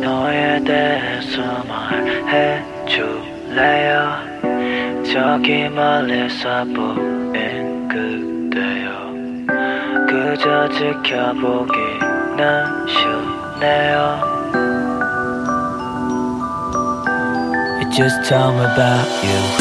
너에 대해서 말해줄래요? 저기 멀리서 보인 그대여. 그저 지켜보기는 쉽네요. Just tell me about you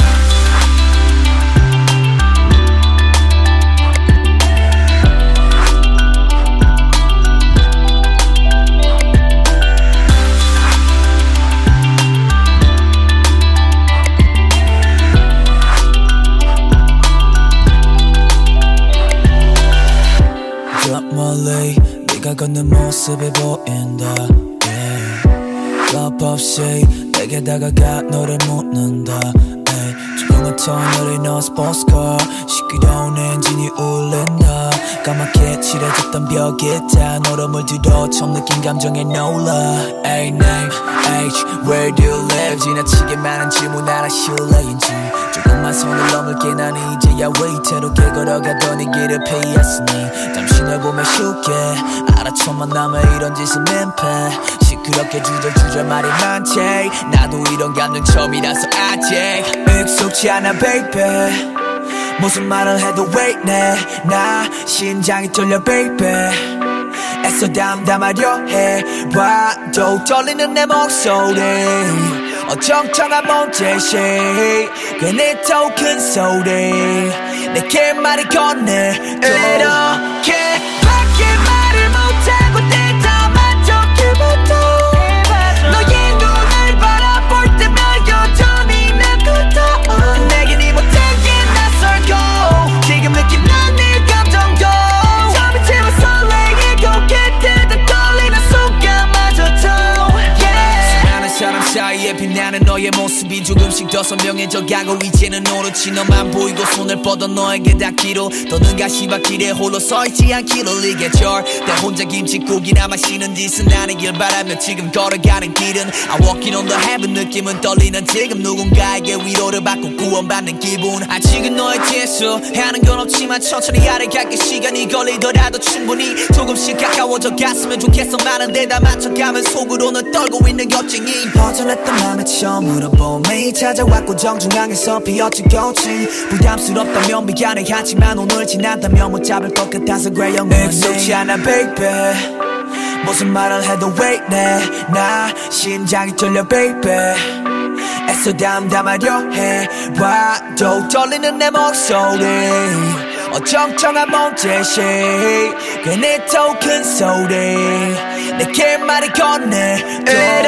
걷는 모습이 보인다. Yeah. 겁 없이 내게 다가가 너를 묻는다. 조용한 터널에 넣은 스포츠카 시끄러운 엔진이 울린다. 까맣게 칠해졌던 벽에 다 너로 물들어 처음 느낀 감정에 놀라. A name H Where do you live? 지나치게 많은 질문 알아 실례인지. 조금만 손을 넘을게 난 이제야 위태롭게 걸어가던 이 길을 피했으니. 잠시 널 보면 쉽게 알아쳐 만나면 이런 짓은 민폐 시끄럽게 주절주절 말이 많지. 나도 이런 감정 처음이라서 아직 익숙지 않아 baby. 무슨 말을 해도 왜 이래 나 심장이 떨려 baby. 애써 담담하려 해. 봐도 떨리는 내 목소리. 어정쩡한 몸짓이. 괜히 더큰 소리. 내게 말이 건네. 이렇게 나는 너의 모습이 조금씩 더 선명해져 가고 이제는 오로지 너만 보이고 손을 뻗어 너에게 닿기로 더는 가시밭길에 홀로 서있지 않기를 이게 절대 혼자 김치국이나 마시는 짓은 아니길 바라며 지금 걸어가는 길은 I walking on the heaven. 느낌은 떨리는 지금 누군가에게 위로를 받고 구원받는 기분. 아직은 너의 뒤에서 하는 건 없지만 천천히 아래 갈게 시간이 걸리더라도 충분히 조금씩 가까워져 갔으면 좋겠어. 많은 데 다 맞춰가면 속으로는 떨고 있는 걱정이 허전했던 맘에 처음으로 봄이 찾아왔고 정중앙에서 피었지 꽃이 부담스럽다면 미안해. 하지만 오늘 지난다면 못 잡을 것 같아서 그래 영원히 익숙지 않아 baby. 무슨 말을 해도 왜 이래 나 심장이 떨려 baby. 애써 담담하려 해. 봐도 떨리는 내 목소리. 어정쩡한 몸짓이 괜히 더 큰 소리. 내게 말이 건네. 이렇게